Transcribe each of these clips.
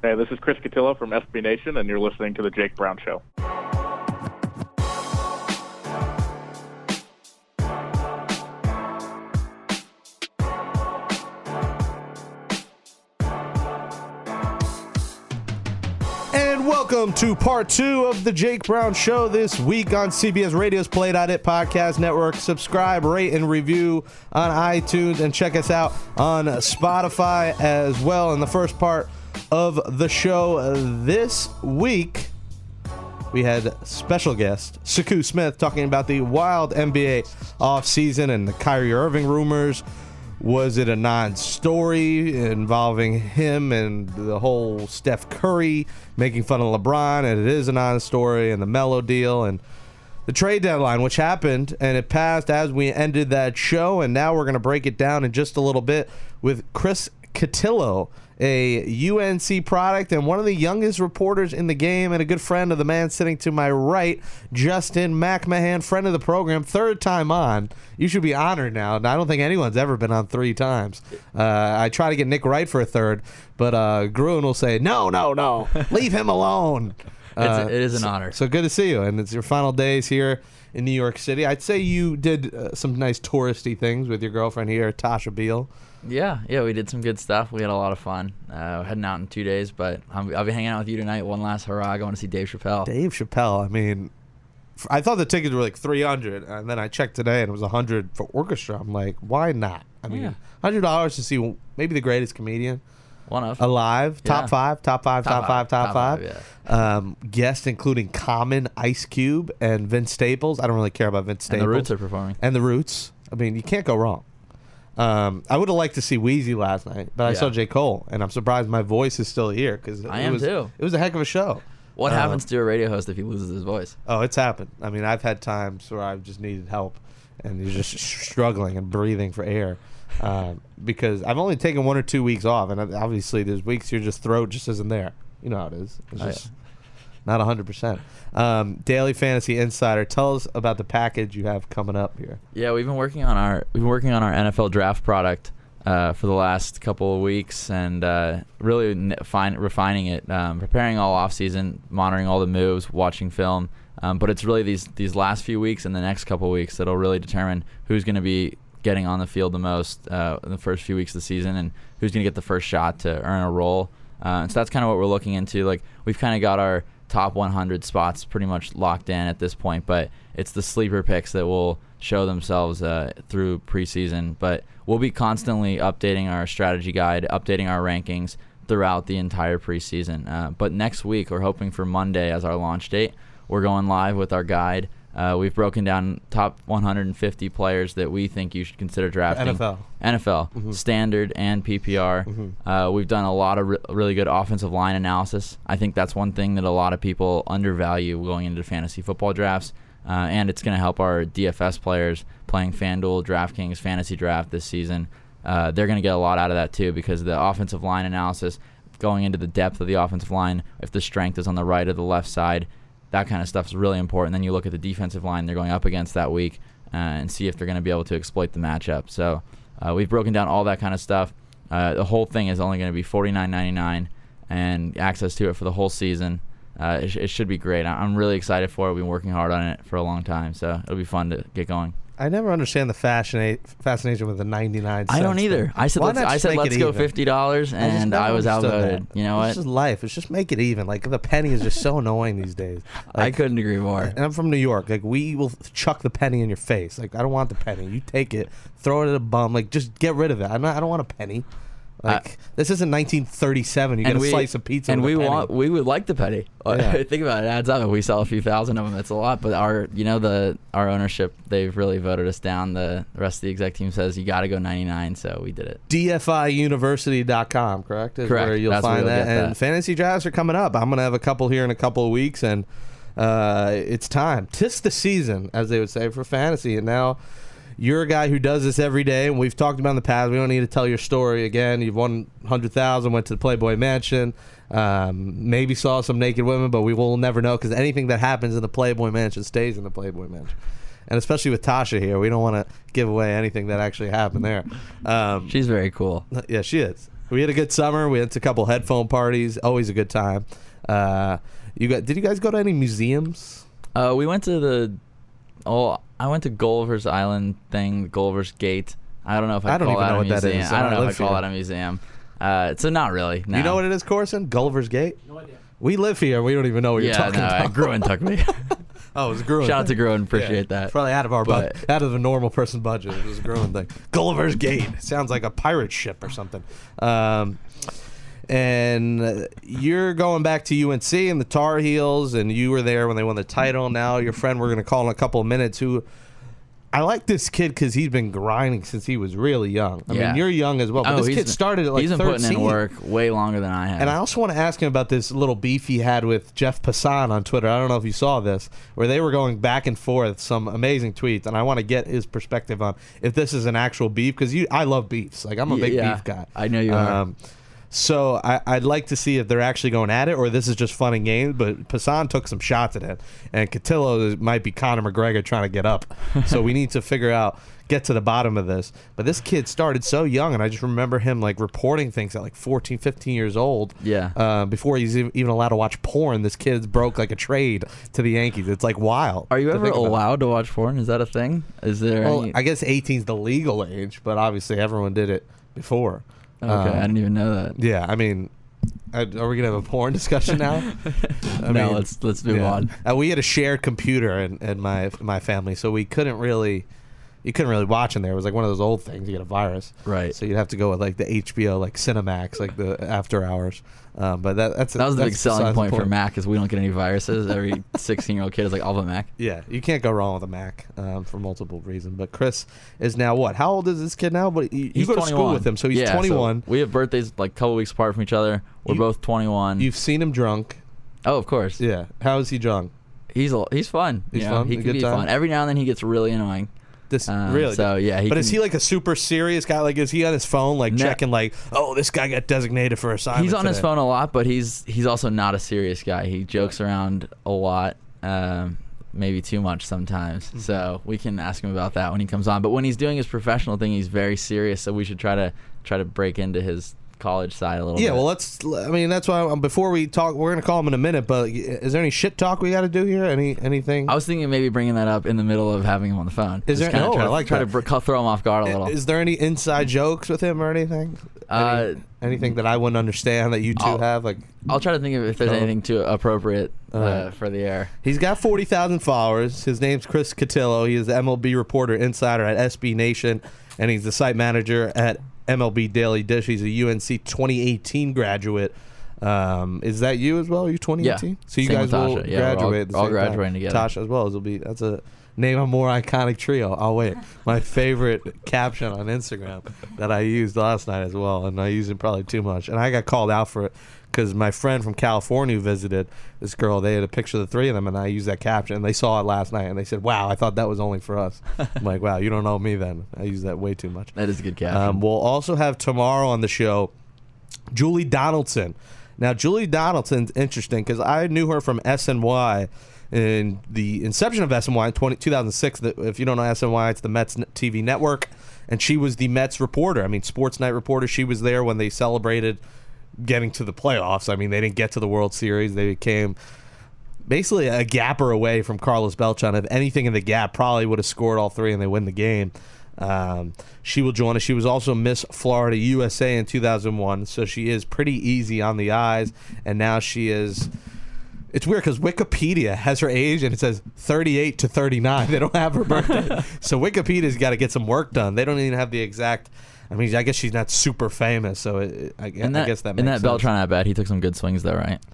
Hey, this is Chris Cotillo from SB Nation, and you're listening to The Jake Brown Show. And welcome to part two of the Jake Brown Show this week on CBS Radio's Play.it Podcast Network. Subscribe, rate, and review on iTunes, and check us out on Spotify as well. In the first part of the show this week, we had special guest Sekou Smith talking about the wild NBA offseason and the Kyrie Irving rumors. Was it a non story involving him and the whole Steph Curry making fun of LeBron? And it is a non story and the Melo deal and the trade deadline, which happened and it passed as we ended that show. And now we're going to break it down in just a little bit with Chris Cotillo, a UNC product and one of the youngest reporters in the game, and a good friend of the man sitting to my right, Justin MacMahan, friend of the program, third time on. You should be honored now. I don't think anyone's ever been on three times. Uh, I try to get Nick Wright for a third, but uh, Gruen will say, no, no, no, leave him alone. Uh, It's, it is an so- honor. So good to see you, and it's your final days here in New York City. I'd say you did uh, some nice touristy things with your girlfriend here, Tasha Beal. Yeah, yeah, we did some good stuff. We had a lot of fun. Uh, heading out in two days, but I'm, I'll be hanging out with you tonight. One last hurrah! I want to see Dave Chappelle. Dave Chappelle. I mean, I thought the tickets were like three hundred, and then I checked today, and it was hundred for orchestra. I'm like, why not? I mean, Yeah. hundred dollars to see maybe the greatest comedian One of alive, top five, top five, top, Top five, five, top, top five. five, Um, guests including Common, Ice Cube, and Vince Staples. I don't really care about Vince Staples. and Staples. the Roots are performing. and the Roots. I mean, you can't go wrong. Um, I would have liked to see Wheezy last night, but I Yeah. saw J Cole, and I'm surprised my voice is still here because I it am was, too. It was a heck of a show. What Um, happens to a radio host if he loses his voice? Oh, it's happened. I mean, I've had times where I've just needed help, and you're just struggling and breathing for air. Um, because I've only taken one or two weeks off, and obviously there's weeks your just throat just isn't there. You know how it is. It's Oh, yeah. just not 100%. Um, Daily Fantasy Insider, tell us about the package you have coming up here. Yeah, we've been working on our we've been working on our NFL draft product uh, for the last couple of weeks and uh, really fine, refining it, um, preparing all off season, monitoring all the moves, watching film. Um, but it's really these these last few weeks and the next couple of weeks that'll really determine who's going to be getting on the field the most uh, in the first few weeks of the season and who's going to get the first shot to earn a role. Uh, and so that's kind of what we're looking into. Like we've kind of got our top 100 spots pretty much locked in at this point, but it's the sleeper picks that will show themselves uh, through preseason. But we'll be constantly updating our strategy guide, updating our rankings throughout the entire preseason. Uh, but next week, we're hoping for Monday as our launch date. We're going live with our guide. Uh, we've broken down top 150 players that we think you should consider drafting. NFL. NFL, standard and PPR. Uh, we've done a lot of re- really good offensive line analysis. I think that's one thing that a lot of people undervalue going into fantasy football drafts, uh, and it's going to help our DFS players playing FanDuel, DraftKings, Fantasy Draft this season. Uh, they're going to get a lot out of that too because the offensive line analysis, going into the depth of the offensive line, if the strength is on the right or the left side, that kind of stuff is really important. Then you look at the defensive line they're going up against that week uh, and see if they're going to be able to exploit the matchup. So uh, we've broken down all that kind of stuff. Uh, the whole thing is only going to be forty nine ninety nine, and access to it for the whole season. Uh, it, sh- it should be great. I- I'm really excited for it. We've been working hard on it for a long time, so it'll be fun to get going. I never understand the fascina- fascination with the 99 cents. I don't either. thing. I said Why let's, I said let's go even? fifty dollars, and never I was outvoted. that. You know It's what? just life. It's just make it even. Like the penny is just so annoying these days. I couldn't agree more. And I'm from New York. Like we will chuck the penny in your face. Like I don't want the penny. You take it, throw it at a bum. Like just get rid of it. I'm not, I don't want a penny. Like this isn't 1937. You get a slice of pizza and we want we would like the penny. Yeah. Think about it, it adds up. If we sell a few thousand of them, it's a lot. But our you know the our ownership they've really voted us down. The, the rest of the exec team says you got to go 99, so we did it. DFIUniversity.com, correct? Is Correct. Where you'll That's where find you'll that. get And fantasy drafts are coming up. I'm gonna have a couple here in a couple of weeks, and uh, it's time. Tis the season, as they would say for fantasy. And now you're a guy who does this every day, and we've talked about in the past. We don't need to tell your story again. You've won hundred thousand, went to the Playboy Mansion. Um, maybe saw some naked women, but we will never know because anything that happens in the Playboy Mansion stays in the Playboy Mansion. And especially with Tasha here, we don't want to give away anything that actually happened there. Um, She's very cool. yeah, she is. We had a good summer. We went to a couple headphone parties. Always a good time. Uh, you got? Did you guys go to any museums? Uh, we went to the oh I went to Gulliver's Island thing, Gulliver's Gate. I don't know if I, I don't call even that know a what that museum. is. I I don't know if I call here. that a museum. Uh, so not really. No. You know what it is, Corson? Gulliver's Gate. No idea. We live here. We don't even know what you're talking no, about. Gruen took me. oh, it was a Gruen. Shout out to thing. Gruen, appreciate Yeah, that. It's probably out of our But- budget, out of the normal person budget. It was a Gruen thing. Gulliver's Gate sounds like a pirate ship or something. Um, and you're going back to UNC and the Tar Heels, and you were there when they won the title. Now your friend, we're going to call in a couple of minutes. Who I like this kid because he's been grinding since he was really young. I Yeah. mean, you're young as well, but oh, this kid been- started at like he's been 13. putting in work way longer than I have. And I also want to ask him about this little beef he had with Jeff Passan on Twitter. I don't know if you saw this, where they were going back and forth, some amazing tweets, and I want to get his perspective on if this is an actual beef because you, I love beefs. Like I'm a big yeah. beef guy. I know you are. Um, So I, I'd like to see if they're actually going at it or this is just fun and games. But Passan took some shots at it, and Cotillo might be Conor McGregor trying to get up. so we need to figure out, get to the bottom of this. But this kid started so young, and I just remember him like reporting things at like 14, 15 years old. Yeah. Uh, before he's even allowed to watch porn, this kid's broke like a trade to the Yankees. It's like wild. Are you ever allowed to watch porn? Is that a thing? Is there Well, any? I guess 18 is the legal age, but obviously everyone did it before. Okay, Um, I didn't even know that. Yeah, I mean, are we gonna have a porn discussion now? I no, let's let's move yeah. on. Uh, we had a shared computer in, in my my family, so we couldn't really, you couldn't really watch in there. It was like one of those old things. You get a virus, Right. So you'd have to go with like the HBO, like Cinemax, like the after hours. Um, but that that's That was the big selling point for Mac is we don't get any viruses. Every 16 year old kid is like, I'll have a Mac. Yeah, you can't go wrong with a Mac um, for multiple reasons. But Chris is now what? How old is this kid now? But you, you go to school with him, so he's Yeah, 21. we have birthdays like a couple weeks apart from each other. We're You- both 21. You've seen him drunk. oh, of course. Yeah. How is he drunk? He's a, he's fun. He's you know, fun? He can be time? fun. Every now and then he gets really annoying. This Um, really. so, yeah, he but is he like a super serious guy? Like, is he on his phone, like No. checking, like, oh, this guy got designated for assignment? He's on his phone a lot, but he's he's also not a serious guy. He jokes around a lot, um, maybe too much sometimes. Mm-hmm. So we can ask him about that when he comes on. But when he's doing his professional thing, he's very serious. So we should try to try to break into his college side a little Yeah, bit. well, let's. I mean, that's why. um, Before we talk, we're gonna call him in a minute. But is there any shit talk we got to do here? Any anything? I was thinking maybe bringing that up in the middle of having him on the phone. Is Just there- no, try I like try that. to throw him off guard a little. Is there any inside jokes with him or anything? Uh, anything that I wouldn't understand that you 2 I'll- have? Like, I'll try to think of if there's Oh. anything too appropriate uh, Alright. for the air. He's got 40,000 followers. His name's Chris Cotillo. He is the MLB reporter insider at SB Nation, and he's the site manager at MLB Daily Dish. He's a UNC 2018 graduate. Um, is that you as well? Are you 2018? Yeah. So you Same guys will. Yeah, all- graduate. at the all same time. graduating together. Tasha as well. It'll be that's a name a more iconic trio. I'll wait. My favorite caption on Instagram that I used last night as well, and I use it probably too much, and I got called out for it because my friend from California who visited this girl. They had a picture of the three of them, and I used that caption. And they saw it last night, and they said, "Wow, I thought that was only for us." I'm like, "Wow, you don't know me then." I use that way too much. That is a good caption. Um, we'll also have tomorrow on the show Julie Donaldson. Now, Julie Donaldson's interesting because I knew her from SNY in the inception of SNY in 20, 2006. The- If you don't know SNY, it's the Mets TV network. And she was the Mets reporter. I mean, SportsNite reporter. She was there when they celebrated getting to the playoffs. I mean, they didn't get to the World Series. They became basically a gapper away from Carlos Beltran. If anything in the gap, probably would have scored all three and they win the game. Um, she will join us. She was also Miss Florida USA in 2001, so she is pretty easy on the eyes. And now she is. It's weird because Wikipedia has her age and it says 38 to 39. They don't have her birthday, so Wikipedia's got to get some work done. They don't even have the exact I mean, I guess she's not super famous, so it, it- I, I that, guess that in makes that sense. Beltran at bat, he took some good swings though, right?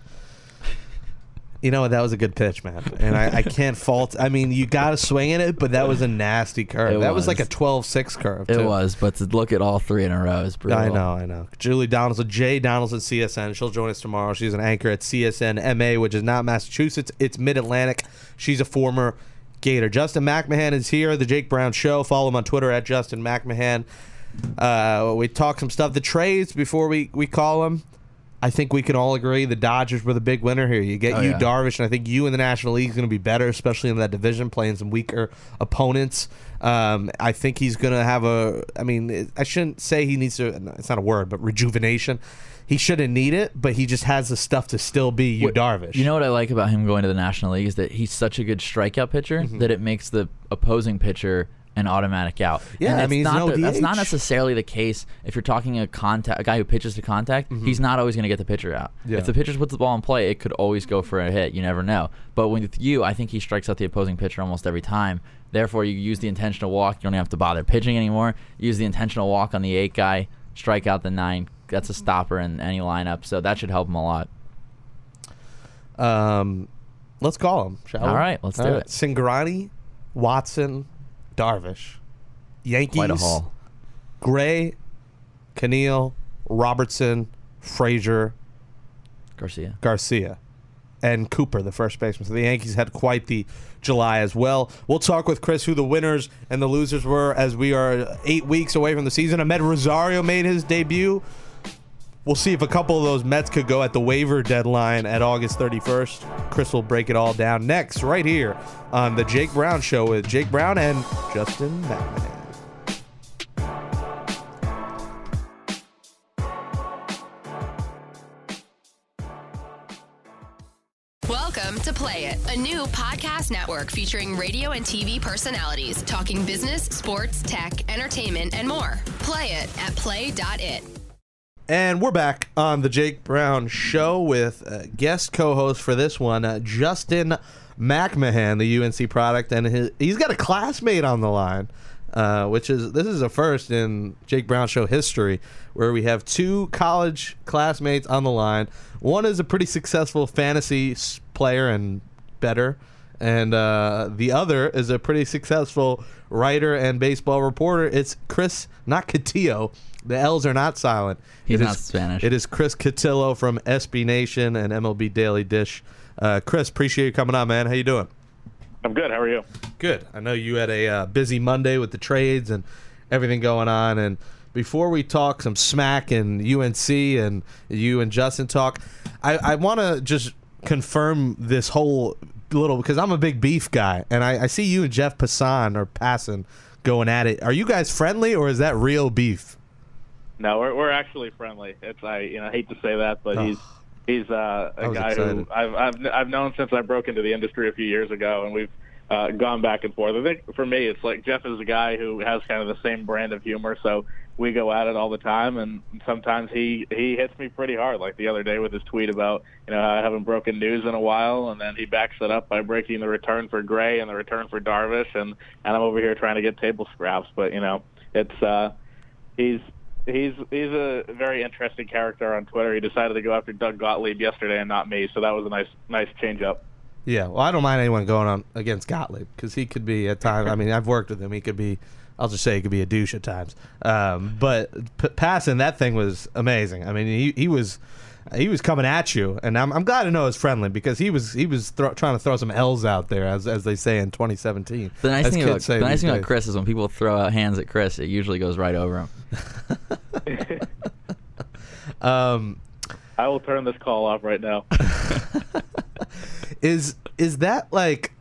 You know what? That was a good pitch, man. And I, I can't fault. I mean, you got to swing in it, but that was a nasty curve. It that was. like a was. 12-6 curve. It was, but to look at all three in a row is brutal. I know, I know. Julie Donaldson, Jay Donaldson, CSN. She'll join us tomorrow. She's an anchor at CSN MA, which is not Massachusetts. It's Mid Atlantic. She's a former Gator. Justin MacMahan is here. The Jake Brown Show. Follow him on Twitter at Justin MacMahan. Uh, we talk some stuff. The trades before we we call them. I think we can all agree the Dodgers were the big winner here. You get Oh, you yeah. Darvish, and I think you in the National League is going to be better, especially in that division, playing some weaker opponents. Um, I think he's going to have a. I mean, I shouldn't say he needs to. It's not a word, but rejuvenation. He shouldn't need it, but he just has the stuff to still be you What- Darvish. You know what I like about him going to the National League is that he's such a good strikeout pitcher Mm-hmm. that it makes the opposing pitcher an automatic out. Yeah, And I that's mean, not no the- that's not necessarily the case if you're talking a contact, a guy who pitches to contact. He's not always going to get the pitcher out. Mm-hmm. Yeah. If the pitcher puts the ball in play, it could always go for a hit. You never know. But with you, I think he strikes out the opposing pitcher almost every time. Therefore, you use the intentional walk. You don't have to bother pitching anymore. Use the intentional walk on the eight guy, strike out the nine. That's a stopper in any lineup. So that should help him a lot. Um, let's call him. Shall we? All right, let's do it. Singrani, Watson, Darvish, Yankees. Quite a haul. Gray, Kahnle, Robertson, Frazier, Garcia. Garcia, and Cooper, the first baseman. So the Yankees had quite the July as well. We'll talk with Chris who the winners and the losers were as we are eight weeks away from the season. Amed Rosario made his debut. We'll see if a couple of those Mets could go at the waiver deadline at August 31st. Chris will break it all down next, right here on the Jake Brown Show with Jake Brown and Justin MacMahan. Welcome to Play It, a new podcast network featuring radio and TV personalities talking business, sports, tech, entertainment, and more. Play it at play.it. And we're back on the Jake Brown Show with uh, guest co-host for this one, uh, Justin MacMahan, the UNC product, and his, he's got a classmate on the line, uh, which is this is a first in Jake Brown Show history, where we have two college classmates on the line. One is a pretty successful fantasy player and bettor, and uh, the other is a pretty successful writer and baseball reporter. It's Chris, not Catillo. The L's are not silent. He's It not is- Spanish. It is Chris Catillo from SB Nation and MLB Daily Dish. Uh, Chris, appreciate you coming on, man. How you doing? I'm good. How are you? Good. I know you had a uh, busy Monday with the trades and everything going on. And before we talk some smack and UNC and you and Justin talk, I, I want to just confirm this whole little because I'm a big beef guy, and I, I see you and Jeff Passan or Passan going at it. Are you guys friendly or is that real beef? No, we're we're actually friendly. It's I you know hate to say that, but he's he's uh, I a guy excited. who I've I've I've known since I broke into the industry a few years ago, and we've uh, gone back and forth. I think for me, it's like Jeff is a guy who has kind of the same brand of humor, so we go at it all the time, and sometimes he he hits me pretty hard. Like the other day with his tweet about you know I haven't broken news in a while, and then he backs it up by breaking the return for Gray and the return for Darvish, and and I'm over here trying to get table scraps, but you know it's. uh he's he's he's a very interesting character on Twitter. He decided to go after Doug Gottlieb yesterday and not me, so that was a nice nice change up. Yeah, well, I don't mind anyone going on against Gottlieb because he could be at times. I mean, I've worked with him. He could be. I'll just say he could be a douche at times. Um, but p- passing that thing was amazing. I mean, he he was he was coming at you, and I'm, I'm glad to know it's friendly because he was he was thro- trying to throw some L's out there as as they say in 2017. The nice As thing about say the nice thing about. Chris is when people throw out hands at Chris, it usually goes right over him. Um, I will turn this call off right now. is is that like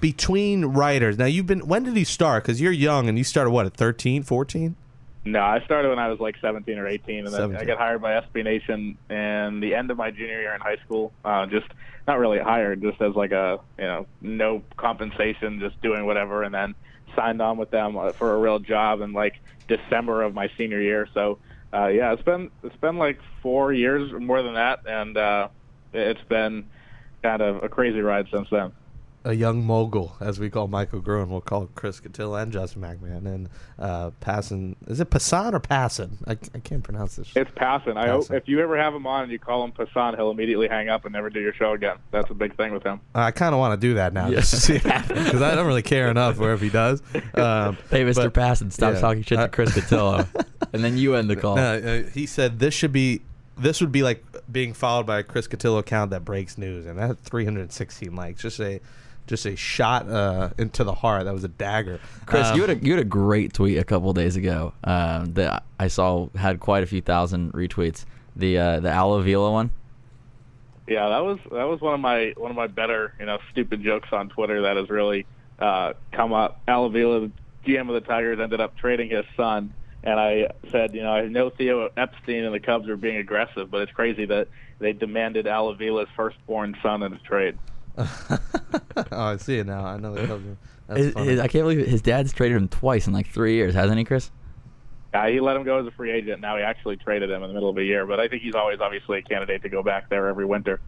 between writers? Now you've been. When did you start? Because you're young and you started what at 13, 14? No, I started when I was like 17 or 18, and then 17. I got hired by SB Nation in the end of my junior year in high school. Uh, just not really hired, just as like a you know no compensation, just doing whatever, and then signed on with them uh, for a real job in like December of my senior year. So uh, yeah, it's been it's been like four years more than that, and uh, it's been kind of a crazy ride since then. A young mogul, as we call Michael Gruen. We'll call Chris Cotillo and Justin MacMahan. And uh, Passan, is it Passan or Passan? I, I can't pronounce this. It's Passan. I hope if you ever have him on and you call him Passan, he'll immediately hang up and never do your show again. That's a big thing with him. I kind of want to do that now, just to see, because I don't really care enough where if he does. Um, Hey, Mr. but- Passon, stop yeah. talking shit to Chris Cotillo, and then you end the call. No, uh, he said this should be this would be like being followed by a Chris Cotillo account that breaks news, and that had 316 likes. Just a just a shot uh, into the heart. That was a dagger. Chris, Um, you had a you had a great tweet a couple days ago um, that I saw had quite a few thousand retweets. The uh, the Al Avila one. Yeah, that was that was one of my one of my better you know stupid jokes on Twitter that has really uh, come up. Al Avila, the GM of the Tigers, ended up trading his son, and I said, you know, I know Theo Epstein and the Cubs are being aggressive, but it's crazy that they demanded Al Avila's firstborn son in a trade. oh, I see it now. I know the Cubs. are- His- his- I can't believe it. his dad's traded him twice in like three years, hasn't he, Chris? Uh, he let him go as a free agent. Now he actually traded him in the middle of a year, but I think he's always obviously a candidate to go back there every winter.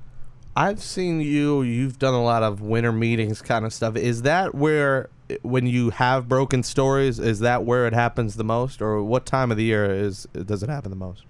I've seen you. You've done a lot of winter meetings, kind of stuff. Is that where, when you have broken stories, is that where it happens the most, or what time of the year is does it happen the most?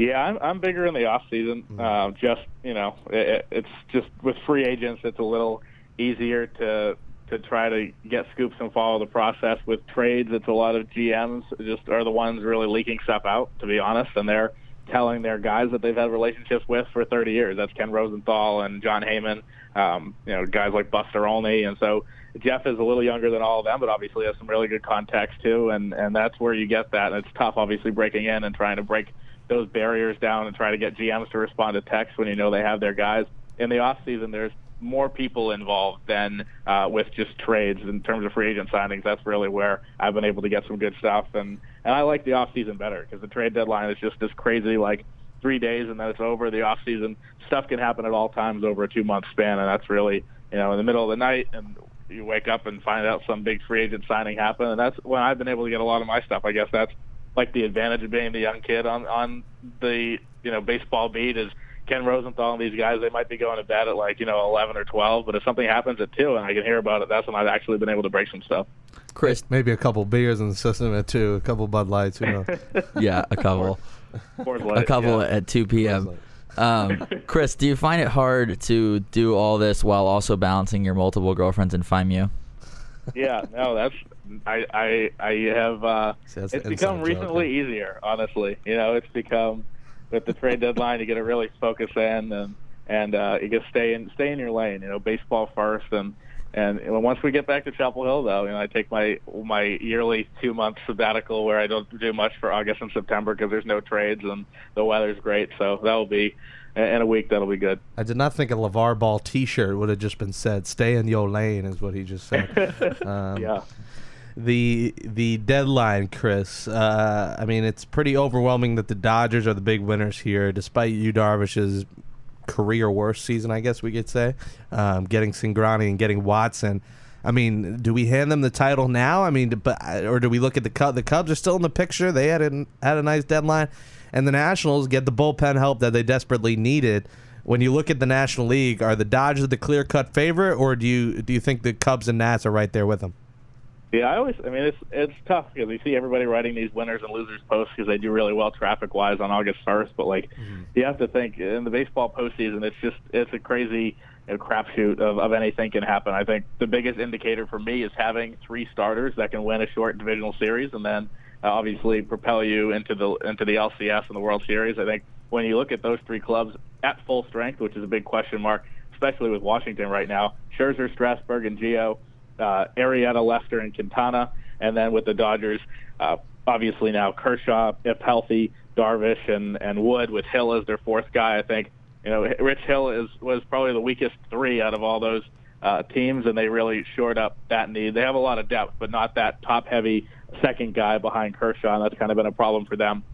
Yeah, I'm, I'm bigger in the off season. Uh, just you know, it, it's just with free agents, it's a little easier to to try to get scoops and follow the process. With trades, it's a lot of GMs just are the ones really leaking stuff out, to be honest, and they're telling their guys that they've had relationships with for 30 years. That's Ken Rosenthal and Jon Heyman, um, you know, guys like Buster Olney, and so Jeff is a little younger than all of them, but obviously has some really good contacts too, and and that's where you get that. And it's tough, obviously, breaking in and trying to break those barriers down and try to get GMs to respond to text when you know they have their guys. In the off season, there's more people involved than uh, with just trades in terms of free agent signings. That's really where I've been able to get some good stuff, and and I like the off season better because the trade deadline is just this crazy like three days and then it's over. The off season stuff can happen at all times over a two month span, and that's really you know in the middle of the night and you wake up and find out some big free agent signing happened, and that's when I've been able to get a lot of my stuff. I guess that's like the advantage of being the young kid on on the you know baseball beat is Ken Rosenthal and these guys. They might be going to bed at like you know 11 or 12, but if something happens at two and I can hear about it, that's when I've actually been able to break some stuff. Chris, Maybe a couple beers in the system at two, a couple Bud Lights. Who knows? yeah, a couple, Coors a couple yeah. at 2 p.m. Um, Chris, do you find it hard to do all this while also balancing your multiple girlfriends and FIMU? yeah, no, that's I I I have uh See, it's become inside joke, recently easier, honestly. You know, it's become with the trade deadline you get to really focus in and and uh you get stay in stay in your lane, you know, baseball first and and once we get back to Chapel Hill though, you know, I take my my yearly 2 month sabbatical where I don't do much for August and September because there's no trades and the weather's great, so that'll be in a week that'll be good. I did not think a LeVar Ball T-shirt would have just been said. "Stay in your lane" is what he just said. um, Yeah. The the deadline, Chris. Uh, I mean, it's pretty overwhelming that the Dodgers are the big winners here, despite you Darvish's career worst season, I guess we could say. Um, getting Cingrani and getting Watson. I mean, do we hand them the title now? I mean, but or do we look at the Cubs? The Cubs are still in the picture. They had a, had a nice deadline, and the Nationals get the bullpen help that they desperately needed. When you look at the National League, are the Dodgers the clear cut favorite, or do you do you think the Cubs and Nats are right there with them? Yeah, I always. I mean, it's it's tough because you see everybody writing these winners and losers posts because they do really well traffic wise on August first. But like, you have to think in the baseball postseason, it's just it's a crazy you know, crapshoot of of anything can happen. I think the biggest indicator for me is having three starters that can win a short divisional series and then uh, obviously propel you into the into the LCS and the World Series. I think when you look at those three clubs at full strength, which is a big question mark, especially with Washington right now, Scherzer, Strasburg, and Gio uh, Arrieta, Lester, and Quintana, and then with the Dodgers, uh, obviously now Kershaw, if healthy, Darvish, and and Wood with Hill as their fourth guy. I think you know Rich Hill is was probably the weakest three out of all those uh, teams, and they really shored up that need. They have a lot of depth, but not that top-heavy second guy behind Kershaw, and that's kind of been a problem for them.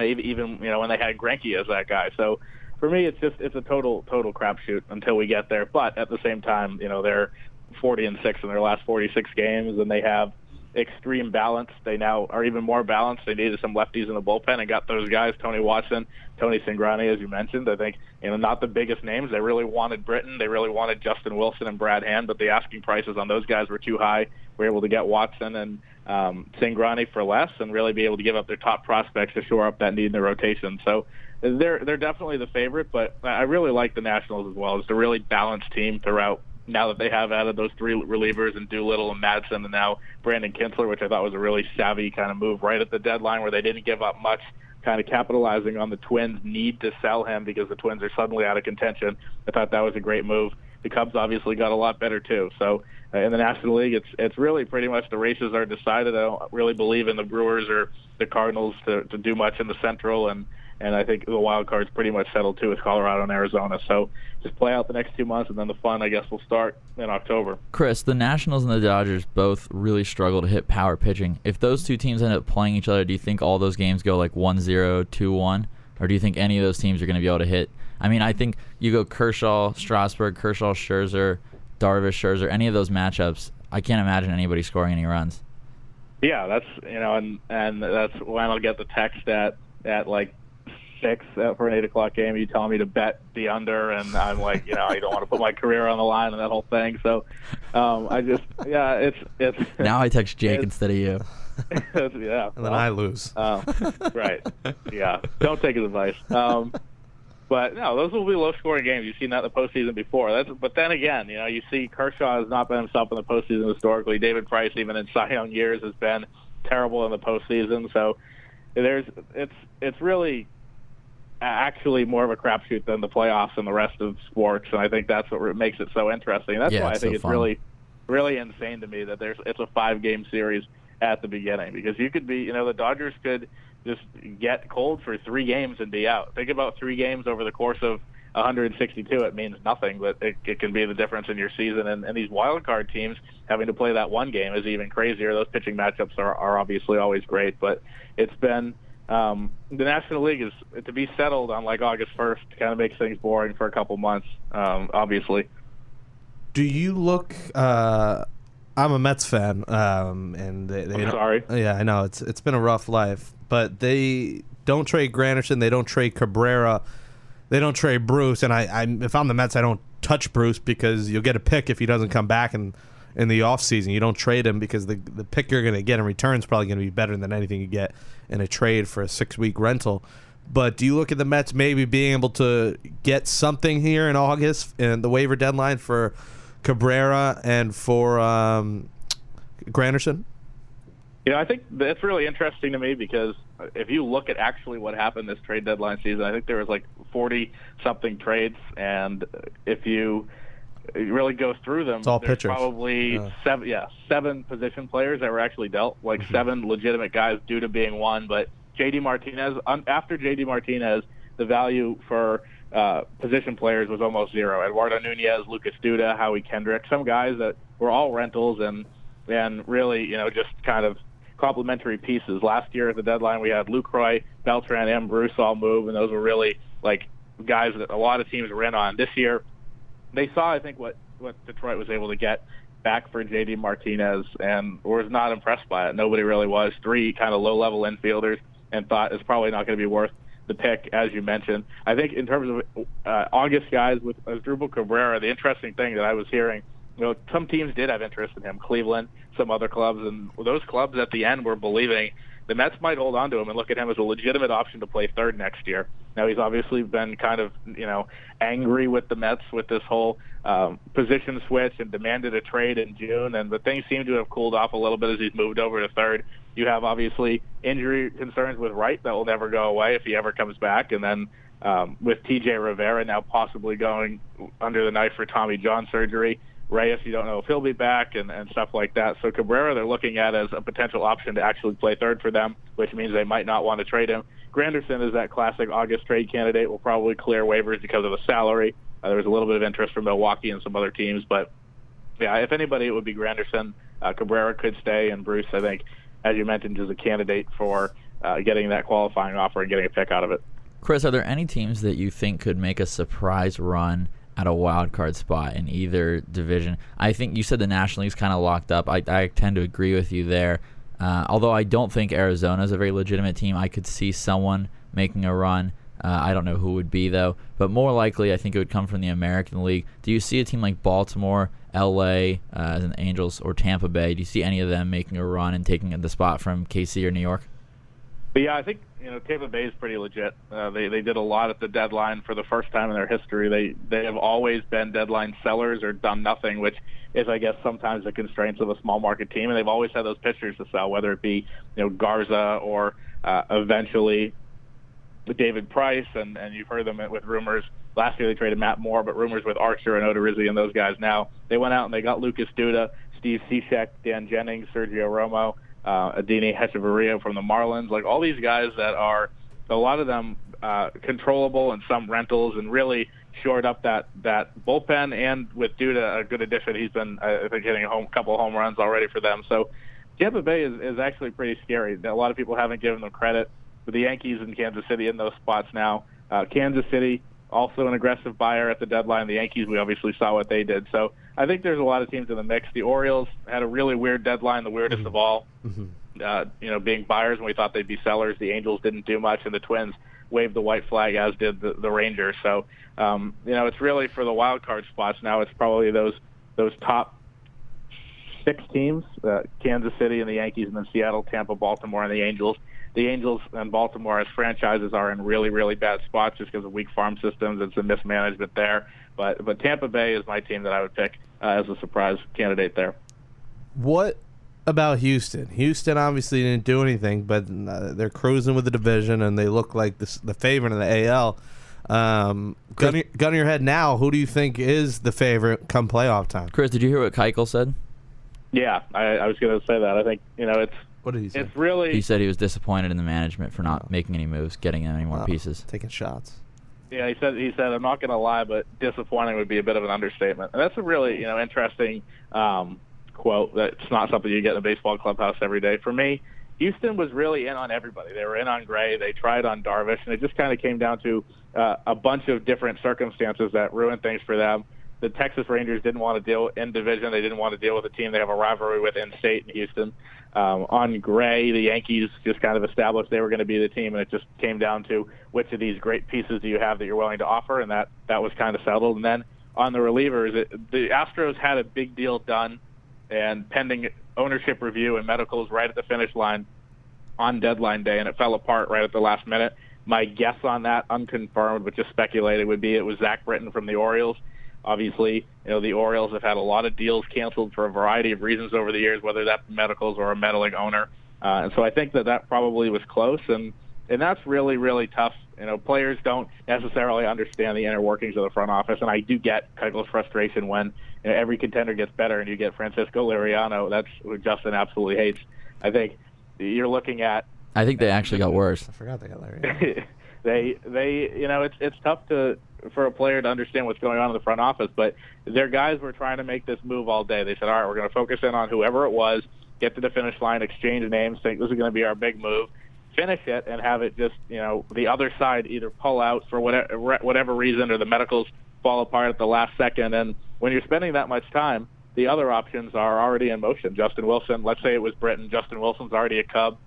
Even even, you know when they had Greinke as that guy, so for me, it's just it's a total total crapshoot until we get there. But at the same time, you know they're 40 and six in their last 46 games, and they have extreme balance. They now are even more balanced. They needed some lefties in the bullpen and got those guys, Tony Watson, Tony Cingrani, as you mentioned. I think, you know, not the biggest names. They really wanted Britton. They really wanted Justin Wilson and Brad Hand, but the asking prices on those guys were too high. We were able to get Watson and um, Cingrani for less and really be able to give up their top prospects to shore up that need in the rotation. So they're they're definitely the favorite, but I really like the Nationals as well. It's a really balanced team throughout now that they have added those three relievers and Doolittle and Madson and now Brandon Kintzler, which I thought was a really savvy kind of move right at the deadline where they didn't give up much, kind of capitalizing on the Twins' need to sell him because the Twins are suddenly out of contention. I thought that was a great move. The Cubs obviously got a lot better too. So uh, in the National League, it's it's really pretty much the races are decided. I don't really believe in the Brewers or the Cardinals to to do much in the Central and and I think the wild card's pretty much settled too with Colorado and Arizona. So just play out the next two months, and then the fun, I guess, will start in October. Chris, the Nationals and the Dodgers both really struggle to hit power pitching. If those two teams end up playing each other, do you think all those games go like 1-0, 2-1, or do you think any of those teams are going to be able to hit? I mean, I think you go Kershaw, Strasburg, Kershaw, Scherzer, Darvish, Scherzer, any of those matchups. I can't imagine anybody scoring any runs. Yeah, that's you know, and and that's when I'll get the text at at like six uh, for an eight o'clock game. You telling me to bet the under, and I'm like, you know, I don't want to put my career on the line and that whole thing. So, um, I just, yeah, it's it's. Now I text Jake instead of you. yeah, and then well, I lose. Um, right. Yeah. Don't take his advice. Um, but no, those will be low-scoring games. You've seen that in the postseason before. That's, but then again, you know, you see Kershaw has not been himself in the postseason historically. David Price, even in Cy Young years, has been terrible in the postseason. So there's it's it's really actually more of a crapshoot than the playoffs and the rest of sports, and I think that's what makes it so interesting. That's yeah, why I think so it's fun. really, really insane to me that there's it's a five game series at the beginning because you could be, you know, the Dodgers could just get cold for three games and be out. Think about three games over the course of 162. It means nothing, but it, it can be the difference in your season. And, and these wild card teams having to play that one game is even crazier. Those pitching matchups are, are obviously always great, but it's been um, the National League is to be settled on like August 1st kind of makes things boring for a couple months, um, obviously. Do you look? Uh, I'm a Mets fan, um, and they, they sorry. Yeah, I know it's it's been a rough life, but they don't trade Granderson, they don't trade Cabrera, they don't trade Bruce, and I, I if I'm the Mets, I don't touch Bruce because you'll get a pick if he doesn't come back in in the offseason. You don't trade him because the the pick you're going to get in return is probably going to be better than anything you get in a trade for a six week rental. But do you look at the Mets maybe being able to get something here in August and the waiver deadline for Cabrera and for um, Granderson? You know, I think that's really interesting to me because if you look at actually what happened this trade deadline season, I think there was like 40 something trades, and if you you really go through them, It's all there's pitchers. probably Yeah. seven, yeah, seven position players that were actually dealt, like seven legitimate guys due to being one. But JD Martinez, un, after JD Martinez, the value for uh, position players was almost zero. Eduardo Nunez, Lucas Duda, Howie Kendrick, some guys that were all rentals and and really, you know, just kind of complementary pieces. Last year at the deadline, we had Lucroy, Beltran, and Bruce all move, and those were really like guys that a lot of teams were in on. This year, they saw, I think, what what Detroit was able to get back for JD Martinez, and was not impressed by it. Nobody really was. Three kind of low-level infielders, and thought it's probably not going to be worth the pick, as you mentioned. I think in terms of uh, August guys with Drupal Cabrera, the interesting thing that I was hearing, you know, some teams did have interest in him, Cleveland, some other clubs, and those clubs at the end were believing the Mets might hold on to him and look at him as a legitimate option to play third next year. Now he's obviously been kind of you know angry with the Mets with this whole um, position switch and demanded a trade in June, and the things seem to have cooled off a little bit as he's moved over to third. You have obviously injury concerns with Wright that will never go away if he ever comes back, and then um, with T.J. Rivera now possibly going under the knife for Tommy John surgery. Reyes, you don't know if he'll be back and, and stuff like that. So Cabrera, they're looking at as a potential option to actually play third for them, which means they might not want to trade him. Granderson is that classic August trade candidate. Will probably clear waivers because of the salary. Uh, there was a little bit of interest from Milwaukee and some other teams, but yeah, if anybody, it would be Granderson. Uh, Cabrera could stay, and Bruce, I think, as you mentioned, is a candidate for uh, getting that qualifying offer and getting a pick out of it. Chris, are there any teams that you think could make a surprise run at a wild card spot in either division. I think you said the National League's kind of locked up. I, I tend to agree with you there. Uh, although I don't think Arizona is a very legitimate team, I could see someone making a run. Uh, I don't know who would be though, but more likely I think it would come from the American League. Do you see a team like Baltimore, LA, uh, as an Angels, or Tampa Bay? Do you see any of them making a run and taking the spot from KC or New York? But yeah, I think you know Tampa Bay is pretty legit. Uh, they they did a lot at the deadline for the first time in their history. They they have always been deadline sellers or done nothing, which is I guess sometimes the constraints of a small market team. And they've always had those pitchers to sell, whether it be you know Garza or uh, eventually David Price, and and you've heard them with rumors. Last year they traded Matt Moore, but rumors with Archer and Odorizzi and those guys. Now they went out and they got Lucas Duda, Steve Cishek, Dan Jennings, Sergio Romo uh, Adeiny Hechavarria from the Marlins, like all these guys that are a lot of them uh, controllable and some rentals, and really shored up that that bullpen. And with Duda, a good addition. He's been I think hitting a home couple home runs already for them. So Tampa Bay is, is actually pretty scary. A lot of people haven't given them credit. but the Yankees and Kansas City in those spots now, uh, Kansas City also an aggressive buyer at the deadline. The Yankees, we obviously saw what they did. So I think there's a lot of teams in the mix. The Orioles had a really weird deadline, the weirdest mm-hmm. of all. Mm-hmm. Uh, you know, being buyers when we thought they'd be sellers. The Angels didn't do much, and the Twins waved the white flag, as did the, the Rangers. So, um, you know, it's really for the wild card spots now. It's probably those those top six teams: uh, Kansas City and the Yankees, and then Seattle, Tampa, Baltimore, and the Angels the Angels and Baltimore as franchises are in really, really bad spots just because of weak farm systems and some mismanagement there. But but Tampa Bay is my team that I would pick uh, as a surprise candidate there. What about Houston? Houston obviously didn't do anything, but uh, they're cruising with the division and they look like the, the favorite in the AL. Um, gun, gun to your head now, who do you think is the favorite come playoff time? Chris, did you hear what Keuchel said? Yeah, I, I was going to say that. I think you know it's what did he say? It's really. He said he was disappointed in the management for not making any moves, getting any more oh, pieces, taking shots. Yeah, he said. He said, "I'm not going to lie, but disappointing would be a bit of an understatement." And that's a really, you know, interesting um, quote. That's not something you get in a baseball clubhouse every day. For me, Houston was really in on everybody. They were in on Gray. They tried on Darvish, and it just kind of came down to uh, a bunch of different circumstances that ruined things for them. The Texas Rangers didn't want to deal in division. They didn't want to deal with a team they have a rivalry with in state in Houston. Um, on Gray, the Yankees just kind of established they were going to be the team, and it just came down to which of these great pieces do you have that you're willing to offer, and that that was kind of settled. And then on the relievers, it, the Astros had a big deal done, and pending ownership review and medicals right at the finish line on deadline day, and it fell apart right at the last minute. My guess on that, unconfirmed, but just speculated, would be it was Zach Britton from the Orioles Obviously, you know, the Orioles have had a lot of deals canceled for a variety of reasons over the years, whether that's medicals or a meddling owner. Uh, and so I think that that probably was close, and and that's really really tough. You know, players don't necessarily understand the inner workings of the front office, and I do get Keuchel's frustration when you know, every contender gets better and you get Francisco Liriano. That's who Justin absolutely hates. I think you're looking at. I think they actually got worse. I forgot they got Liriano. they they you know it's it's tough to for a player to understand what's going on in the front office. But their guys were trying to make this move all day. They said, all right, we're going to focus in on whoever it was, get to the finish line, exchange names, think this is going to be our big move, finish it, and have it just, you know, the other side either pull out for whatever, whatever reason or the medicals fall apart at the last second. And when you're spending that much time, the other options are already in motion. Justin Wilson, let's say it was Britton. Justin Wilson's already a Cub.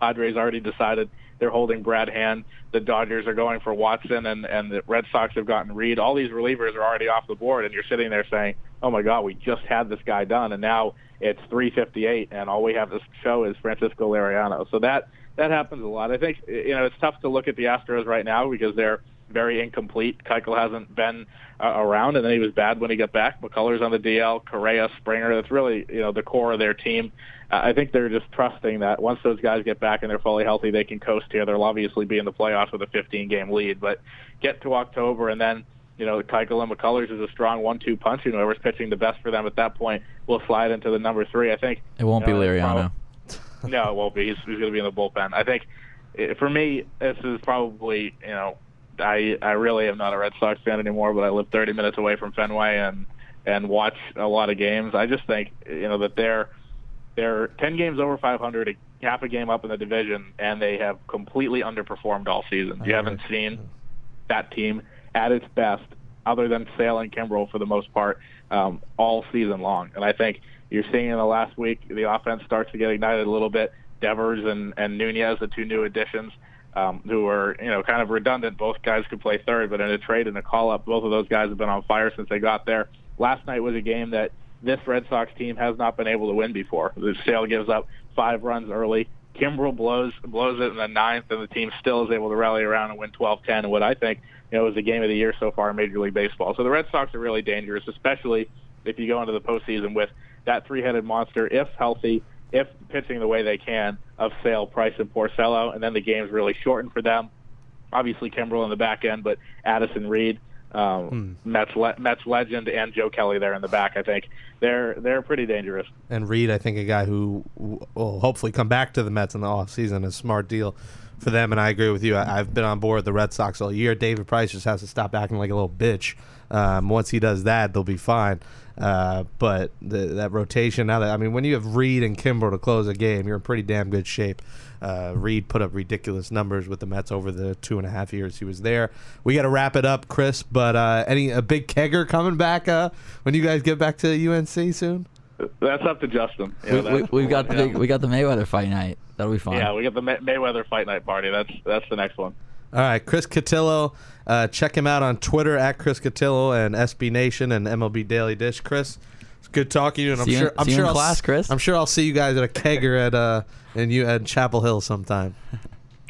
Padres already decided they're holding Brad Hand. The Dodgers are going for Watson, and and the Red Sox have gotten Reed. All these relievers are already off the board, and you're sitting there saying, "Oh my God, we just had this guy done, and now it's 3:58, and all we have to show is Francisco Liriano." So that that happens a lot. I think you know it's tough to look at the Astros right now because they're very incomplete. Keuchel hasn't been uh, around, and then he was bad when he got back. McCullers on the DL, Correa, Springer. That's really you know the core of their team. Uh, I think they're just trusting that once those guys get back and they're fully healthy, they can coast here. They'll obviously be in the playoffs with a 15-game lead, but get to October and then you know, Keuchel and McCullers is a strong one-two punch, and whoever's pitching the best for them at that point will slide into the number three. I think it won't you know, be Liriano. No, it won't be. He's, he's going to be in the bullpen. I think for me, this is probably you know I I really am not a Red Sox fan anymore, but I live 30 minutes away from Fenway and and watch a lot of games. I just think you know that they're they're 10 games over 500, half a game up in the division, and they have completely underperformed all season. You haven't seen that team at its best other than Sale and Kimbrel for the most part um, all season long. And I think you're seeing in the last week the offense starts to get ignited a little bit. Devers and, and Nunez, the two new additions, um, who are you know kind of redundant. Both guys could play third, but in a trade and a call up, both of those guys have been on fire since they got there. Last night was a game that this Red Sox team has not been able to win before. The Sale gives up five runs early. Kimbrel blows blows it in the ninth, and the team still is able to rally around and win 12-10. And what I think you know is the game of the year so far in Major League Baseball. So the Red Sox are really dangerous, especially if you go into the postseason with that three-headed monster, if healthy, if pitching the way they can, of Sale, Price, and Porcello, and then the game's really shortened for them. Obviously, Kimbrel in the back end, but Addison Reed, um, hmm. Mets, le- Mets legend, and Joe Kelly there in the back. I think they're they're pretty dangerous. And Reed, I think a guy who will hopefully come back to the Mets in the off season, a smart deal for them. And I agree with you. I, have been on board with the Red Sox all year. David Price just has to stop acting like a little bitch. Um, once he does that, they'll be fine. Uh, but the, that rotation now that I mean, when you have Reed and Kimbrel to close a game, you're in pretty damn good shape. Uh, Reed put up ridiculous numbers with the Mets over the two and a half years he was there. We got to wrap it up, Chris. But uh, any a big kegger coming back uh, when you guys get back to UNC soon? That's up to Justin. Yeah, we, have got the big, we got the Mayweather fight night. That'll be fun. Yeah, we got the May- Mayweather fight night party. That's that's the next one. All right, Chris Cotillo. Uh, check him out on Twitter at Chris Cotillo and SB Nation and MLB Daily Dish. Chris, it's good talking to you, and I'm sure you, I'm sure I'll, class, Chris. I'm sure I'll see you guys at a kegger at uh in you at Chapel Hill sometime.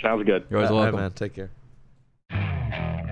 Sounds good. You're always welcome, man. Take care.